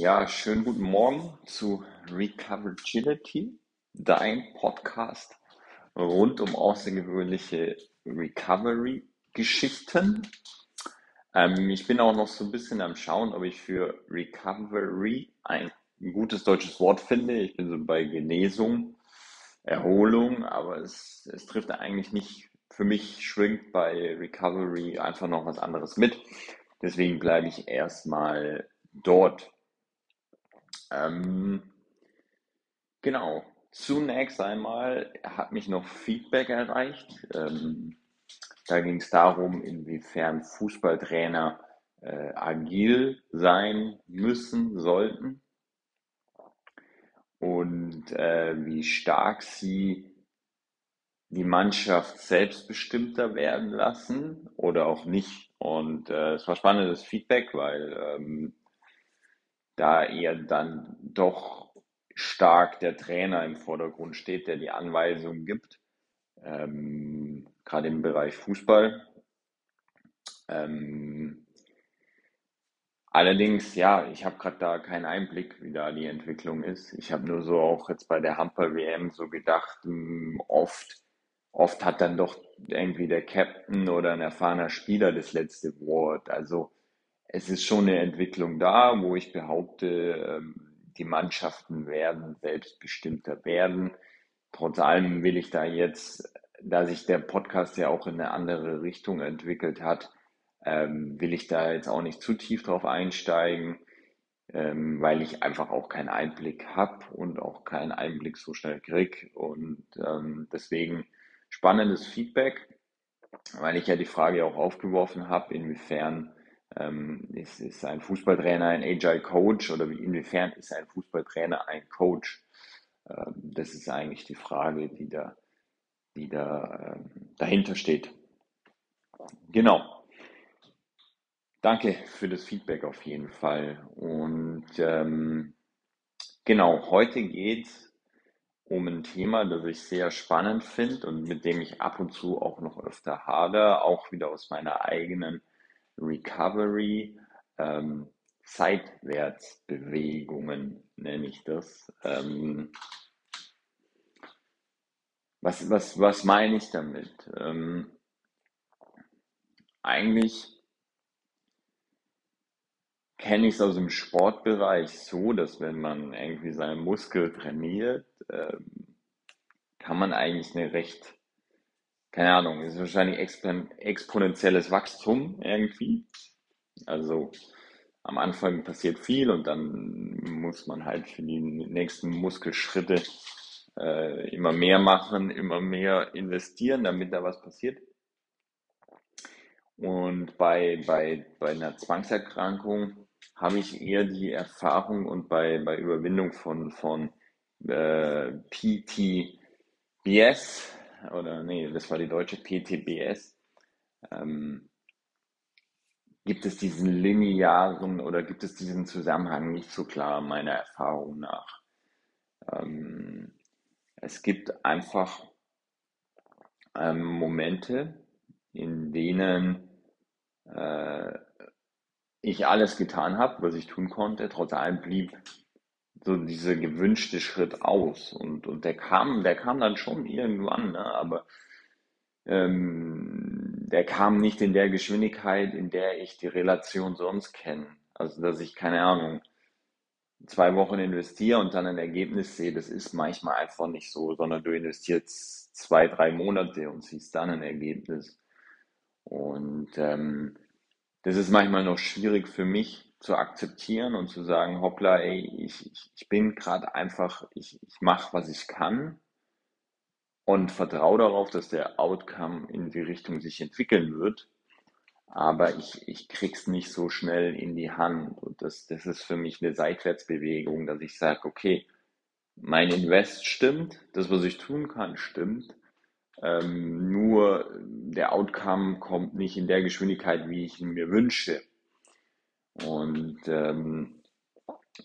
Ja, schönen guten Morgen zu Recoveragility, dein Podcast rund um außergewöhnliche Recovery-Geschichten. Ähm, ich bin auch noch so ein bisschen am Schauen, ob ich für Recovery ein gutes deutsches Wort finde. Ich bin so bei Genesung, Erholung, aber es, es trifft eigentlich nicht, für mich schwingt bei Recovery einfach noch was anderes mit. Deswegen bleibe ich erstmal dort. Ähm, genau. Zunächst einmal hat mich noch Feedback erreicht. Ähm, da ging es darum, inwiefern Fußballtrainer äh, agil sein müssen, sollten und äh, wie stark sie die Mannschaft selbstbestimmter werden lassen oder auch nicht. Und äh, es war spannendes Feedback, weil ähm, da eher dann doch stark der Trainer im Vordergrund steht, der die Anweisungen gibt, ähm, gerade im Bereich Fußball. Ähm, allerdings, ja, ich habe gerade da keinen Einblick, wie da die Entwicklung ist. Ich habe nur so auch jetzt bei der Handball-WM so gedacht, mh, hm, oft, oft hat dann doch irgendwie der Captain oder ein erfahrener Spieler das letzte Wort. Also es ist schon eine Entwicklung da, wo ich behaupte, ähm, die Mannschaften werden selbstbestimmter werden. Trotz allem will ich da jetzt, da sich der Podcast ja auch in eine andere Richtung entwickelt hat, ähm, will ich da jetzt auch nicht zu tief drauf einsteigen, ähm, weil ich einfach auch keinen Einblick habe und auch keinen Einblick so schnell krieg. Und deswegen spannendes Feedback, weil ich ja die Frage auch aufgeworfen habe, inwiefern ähm, ist, ist ein Fußballtrainer ein Agile Coach oder wie, inwiefern ist ein Fußballtrainer ein Coach? Ähm, das ist eigentlich die Frage, die da, die da ähm, dahinter steht. Genau. Danke für das Feedback auf jeden Fall. Und ähm, genau, heute geht es um ein Thema, das ich sehr spannend finde und mit dem ich ab und zu auch noch öfter hadere, auch wieder aus meiner eigenen Recovery, ähm, Seitwärtsbewegungen nenne ich das. Ähm, was, was, was meine ich damit? Ähm, eigentlich kenne ich es aus dem Sportbereich so, dass wenn man irgendwie seinen Muskel trainiert, ähm, kann man eigentlich eine recht keine Ahnung, ist wahrscheinlich expon exponentielles Wachstum irgendwie. Also am Anfang passiert viel und dann muss man halt für die nächsten Muskelschritte äh, immer mehr machen, immer mehr investieren, damit da was passiert. Und bei, bei, bei einer Zwangserkrankung habe ich eher die Erfahrung und bei, bei Überwindung von, von äh, PTBS, oder nee, das war die deutsche PTBS, ähm, gibt es diesen linearen oder gibt es diesen Zusammenhang nicht so klar meiner Erfahrung nach. Ähm, es gibt einfach ähm, Momente, in denen äh, ich alles getan habe, was ich tun konnte, trotz allem blieb so dieser gewünschte Schritt aus. Und, und der kam, der kam dann schon irgendwann, ne? aber ähm, der kam nicht in der Geschwindigkeit, in der ich die Relation sonst kenne. Also dass ich, keine Ahnung, zwei Wochen investiere und dann ein Ergebnis sehe, das ist manchmal einfach nicht so, sondern du investierst zwei, drei Monate und siehst dann ein Ergebnis. Und ähm, das ist manchmal noch schwierig für mich, zu akzeptieren und zu sagen, hoppla, ey, ich, ich, ich bin gerade einfach, ich, ich mache, was ich kann und vertraue darauf, dass der Outcome in die Richtung sich entwickeln wird. Aber ich, ich krieg's nicht so schnell in die Hand. Und das, das ist für mich eine Seitwärtsbewegung, dass ich sage, okay, mein Invest stimmt, das, was ich tun kann, stimmt. Ähm, nur der Outcome kommt nicht in der Geschwindigkeit, wie ich ihn mir wünsche. Und ähm,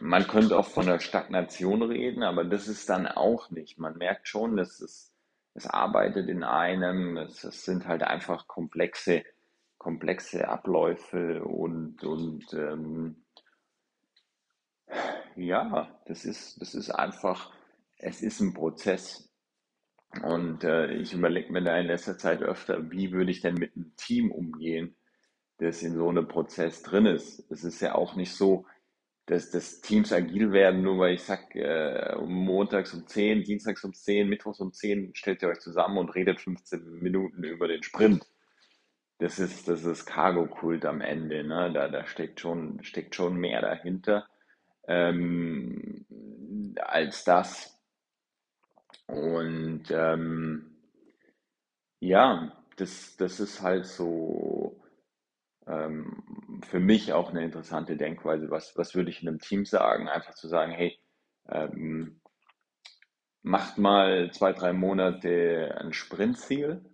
man könnte auch von der Stagnation reden, aber das ist dann auch nicht. Man merkt schon, dass es, es arbeitet in einem, es, es sind halt einfach komplexe, komplexe Abläufe und, und ähm, Ja, das ist, das ist einfach, es ist ein Prozess. Und äh, ich überlege mir da in letzter Zeit öfter, wie würde ich denn mit einem Team umgehen, das in so einem Prozess drin ist. Es ist ja auch nicht so, dass, dass Teams agil werden, nur weil ich sag, äh, montags um 10, dienstags um 10, mittwochs um 10 stellt ihr euch zusammen und redet 15 Minuten über den Sprint. Das ist, das ist Cargo-Kult am Ende, ne? Da, da steckt schon, steckt schon mehr dahinter, ähm, als das. Und ähm, ja, das, das ist halt so ähm, für mich auch eine interessante Denkweise. Was, was würde ich in einem Team sagen? Einfach zu sagen, hey, ähm, macht mal zwei, drei Monate ein Sprintziel,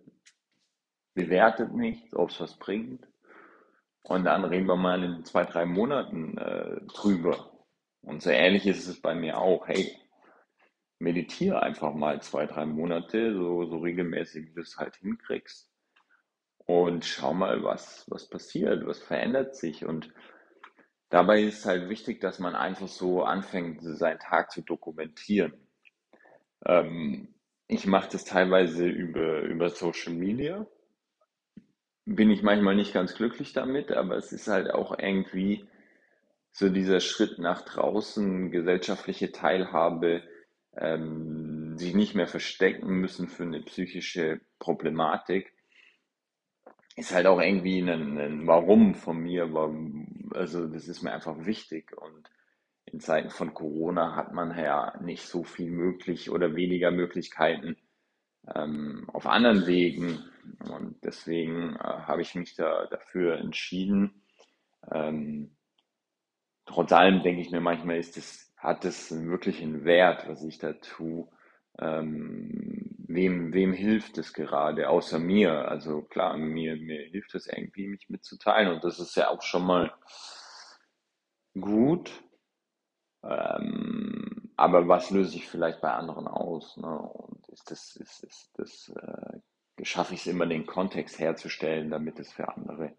bewertet nicht, ob es was bringt. Und dann reden wir mal in zwei, drei Monaten äh, drüber. Und so ähnlich ist es bei mir auch. Hey, meditiere einfach mal zwei, drei Monate, so, so regelmäßig, wie du es halt hinkriegst. Und schau mal, was, was passiert, was verändert sich. Und dabei ist halt wichtig, dass man einfach so anfängt, seinen Tag zu dokumentieren. Ähm, ich mache das teilweise über, über Social Media. Bin ich manchmal nicht ganz glücklich damit, aber es ist halt auch irgendwie so dieser Schritt nach draußen, gesellschaftliche Teilhabe, ähm, sich nicht mehr verstecken müssen für eine psychische Problematik, ist halt auch irgendwie ein, ein Warum von mir. Warum, also das ist mir einfach wichtig. Und in Zeiten von Corona hat man ja nicht so viel möglich oder weniger Möglichkeiten ähm, auf anderen Wegen. Und deswegen äh, habe ich mich da dafür entschieden. Ähm, trotz allem denke ich mir manchmal, ist es, hat es wirklich einen Wert, was ich da tue. Ähm, wem, wem hilft es gerade, außer mir? Also klar, mir, mir hilft es irgendwie, mich mitzuteilen und das ist ja auch schon mal gut. Ähm, aber was löse ich vielleicht bei anderen aus? Ne? Und ist das, ist, ist das, äh, schaffe ich es immer, den Kontext herzustellen, damit es für andere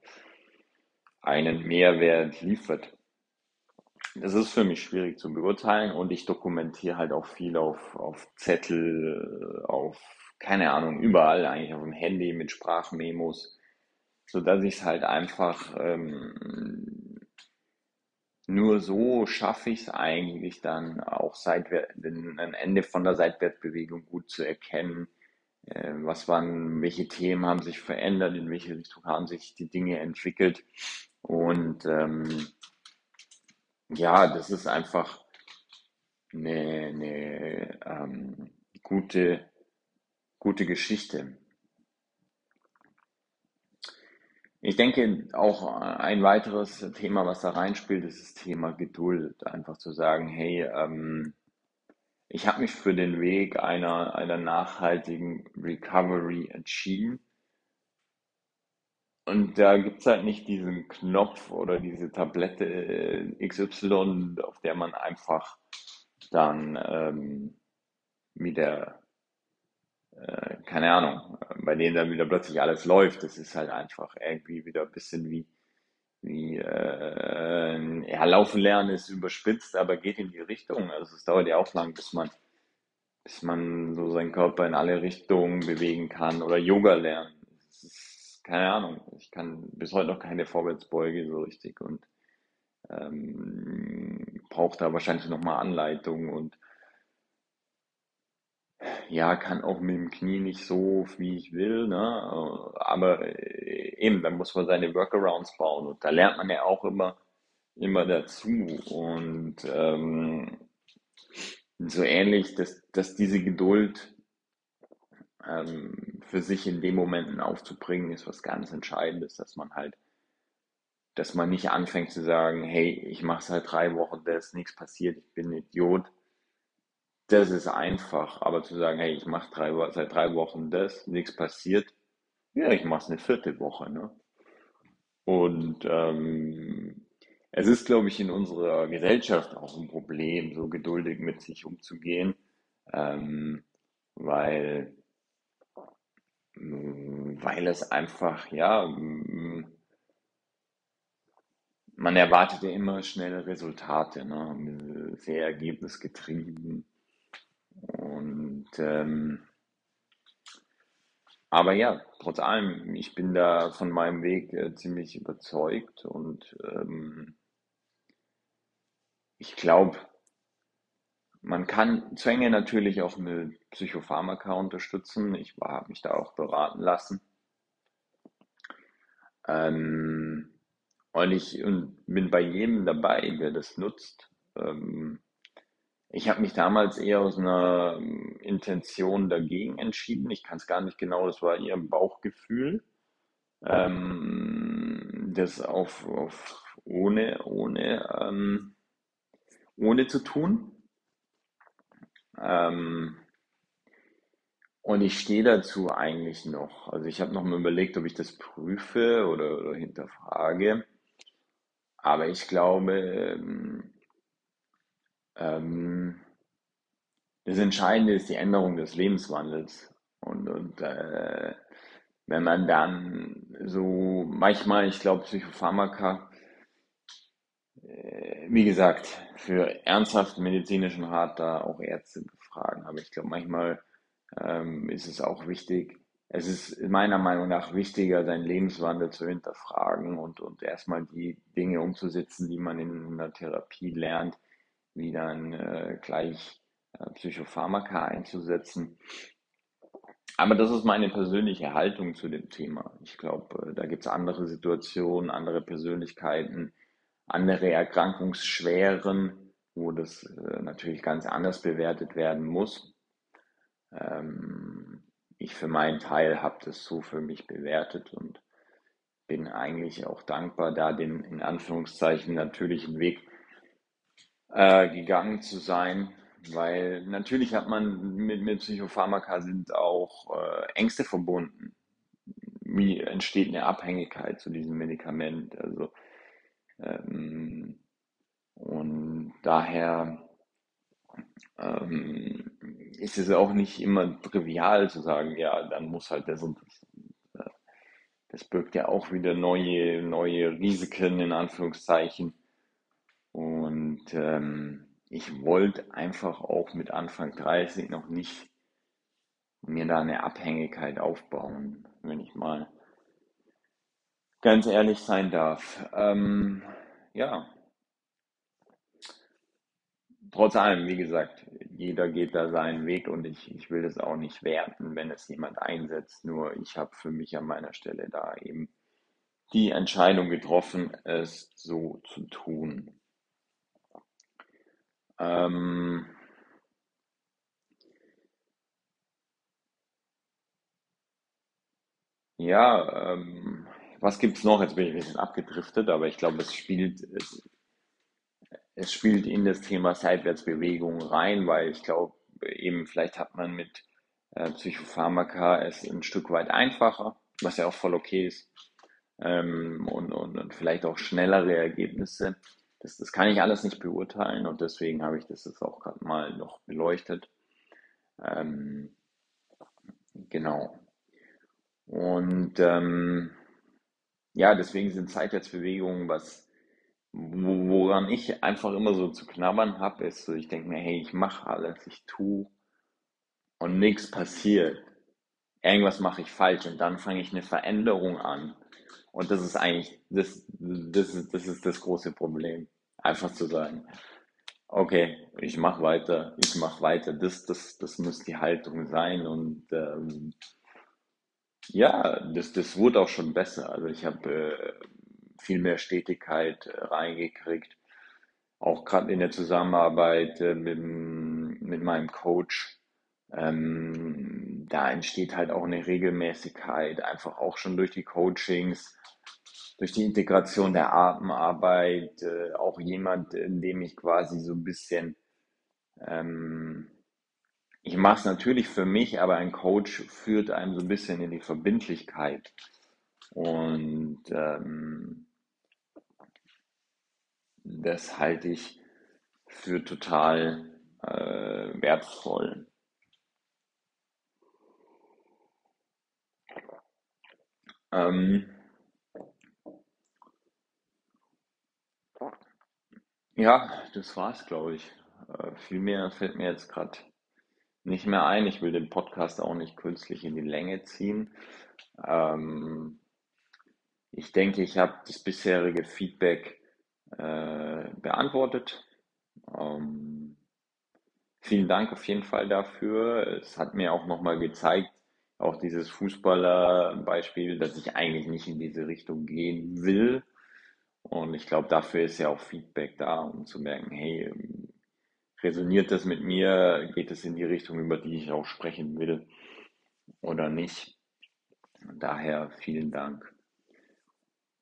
einen Mehrwert liefert? Es ist für mich schwierig zu beurteilen und ich dokumentiere halt auch viel auf, auf Zettel, auf, keine Ahnung, überall eigentlich auf dem Handy mit Sprachmemos, sodass ich es halt einfach ähm, nur so schaffe ich es eigentlich dann auch seitwär, ein Ende von der Seitwärtsbewegung gut zu erkennen. Äh, was waren, welche Themen haben sich verändert, in welche Richtung haben sich die Dinge entwickelt und ähm, ja, das ist einfach eine, eine ähm, gute, gute Geschichte. Ich denke, auch ein weiteres Thema, was da reinspielt, ist das Thema Geduld. Einfach zu sagen, hey, ähm, ich habe mich für den Weg einer, einer nachhaltigen Recovery entschieden und da gibt's halt nicht diesen Knopf oder diese Tablette äh, XY, auf der man einfach dann ähm, wieder, äh, keine Ahnung, bei denen dann wieder plötzlich alles läuft. Das ist halt einfach irgendwie wieder ein bisschen wie, wie äh, ja, laufen lernen ist überspitzt, aber geht in die Richtung. Also es dauert ja auch lang, bis man, bis man so seinen Körper in alle Richtungen bewegen kann oder Yoga lernen. Keine Ahnung, ich kann bis heute noch keine Vorwärtsbeuge so richtig und ähm, brauche da wahrscheinlich nochmal Anleitung und ja, kann auch mit dem Knie nicht so, wie ich will, ne? Aber äh, eben, dann muss man seine Workarounds bauen und da lernt man ja auch immer, immer dazu und ähm, so ähnlich, dass, dass diese Geduld ähm, für sich in den Momenten aufzubringen, ist was ganz Entscheidendes, dass man halt, dass man nicht anfängt zu sagen, hey, ich mache seit drei Wochen das, nichts passiert, ich bin ein Idiot. Das ist einfach, aber zu sagen, hey, ich mache drei, seit drei Wochen das, nichts passiert, ja, ich mache es eine vierte Woche, ne? Und ähm, es ist, glaube ich, in unserer Gesellschaft auch ein Problem, so geduldig mit sich umzugehen, ähm, weil weil es einfach, ja, man erwartet ja immer schnelle Resultate, ne? Sehr ergebnisgetrieben. Und ähm, aber ja, trotz allem, ich bin da von meinem Weg äh, ziemlich überzeugt und ähm, ich glaube, man kann Zwänge natürlich auch mit Psychopharmaka unterstützen. Ich habe mich da auch beraten lassen. Ähm, und ich und bin bei jedem dabei, der das nutzt. Ähm, ich habe mich damals eher aus einer ähm, Intention dagegen entschieden. Ich kann es gar nicht genau, das war eher ein Bauchgefühl. Ähm, das auf, auf ohne, ohne, ähm, ohne zu tun. Ähm, und ich stehe dazu eigentlich noch. Also ich habe noch mal überlegt, ob ich das prüfe oder, oder hinterfrage. Aber ich glaube, ähm, ähm, das Entscheidende ist die Änderung des Lebenswandels. Und, und äh, wenn man dann so manchmal, ich glaube, Psychopharmaka, wie gesagt, für ernsthaften medizinischen Rat da auch Ärzte befragen. Aber ich glaube, manchmal ähm, ist es auch wichtig, es ist meiner Meinung nach wichtiger, seinen Lebenswandel zu hinterfragen und, und erstmal die Dinge umzusetzen, die man in einer Therapie lernt, wie dann äh, gleich äh, Psychopharmaka einzusetzen. Aber das ist meine persönliche Haltung zu dem Thema. Ich glaube, äh, da gibt es andere Situationen, andere Persönlichkeiten, andere Erkrankungsschweren, wo das äh, natürlich ganz anders bewertet werden muss. Ähm, ich für meinen Teil habe das so für mich bewertet und bin eigentlich auch dankbar, da den in Anführungszeichen natürlichen Weg äh, gegangen zu sein, weil natürlich hat man mit, mit Psychopharmaka sind auch äh, Ängste verbunden. Wie entsteht eine Abhängigkeit zu diesem Medikament? Also ähm, und daher ähm, ist es auch nicht immer trivial zu sagen, ja, dann muss halt das und das. Das birgt ja auch wieder neue, neue Risiken in Anführungszeichen. Und ähm, ich wollte einfach auch mit Anfang 30 noch nicht mir da eine Abhängigkeit aufbauen, wenn ich mal ganz ehrlich sein darf. Ähm, ja, trotz allem, wie gesagt, jeder geht da seinen Weg und ich, ich will das auch nicht werten, wenn es jemand einsetzt. Nur ich habe für mich an meiner Stelle da eben die Entscheidung getroffen, es so zu tun. Ähm, ja, ähm, was gibt's noch? Jetzt bin ich ein bisschen abgedriftet, aber ich glaube, es spielt, es, es spielt in das Thema Seitwärtsbewegung rein, weil ich glaube, eben vielleicht hat man mit äh, Psychopharmaka es ein Stück weit einfacher, was ja auch voll okay ist, ähm, und, und, und vielleicht auch schnellere Ergebnisse. Das, das kann ich alles nicht beurteilen und deswegen habe ich das jetzt auch gerade mal noch beleuchtet. Ähm, genau. Und ähm, ja, deswegen sind Seitwärtsbewegungen was wo- Woran ich einfach immer so zu knabbern habe, ist so, ich denke mir, hey, ich mache alles, ich tue und nichts passiert. Irgendwas mache ich falsch und dann fange ich eine Veränderung an. Und das ist eigentlich, das, das ist, das ist das große Problem. Einfach zu sagen, okay, ich mache weiter, ich mache weiter. Das, das, das muss die Haltung sein. Und ähm, ja, das, das wurde auch schon besser. Also ich habe äh, viel mehr Stetigkeit äh, reingekriegt. Auch gerade in der Zusammenarbeit äh, mit, mit meinem Coach. Ähm, da entsteht halt auch eine Regelmäßigkeit, einfach auch schon durch die Coachings, durch die Integration der Atemarbeit, äh, auch jemand, in dem ich quasi so ein bisschen, ähm, ich mache es natürlich für mich, aber ein Coach führt einem so ein bisschen in die Verbindlichkeit. Und ähm, das halte ich für total äh, wertvoll. Ähm, Ja, das war's, glaube ich. Äh, viel mehr fällt mir jetzt gerade nicht mehr ein. Ich will den Podcast auch nicht künstlich in die Länge ziehen. Ähm, ich denke, ich habe das bisherige Feedback äh, beantwortet. Ähm, vielen Dank auf jeden Fall dafür. Es hat mir auch nochmal gezeigt, auch dieses Fußballer-Beispiel, dass ich eigentlich nicht in diese Richtung gehen will. Und ich glaube, dafür ist ja auch Feedback da, um zu merken, hey, resoniert das mit mir? Geht es in die Richtung, über die ich auch sprechen will oder nicht? Daher vielen Dank.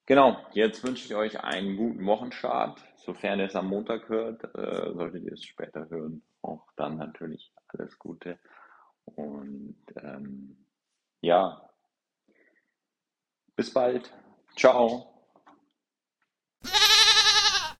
Genau, jetzt wünsche ich euch einen guten Wochenstart. Sofern ihr es am Montag hört, äh, solltet ihr es später hören. Auch dann natürlich alles Gute. Und ähm, ja, bis bald. Ciao.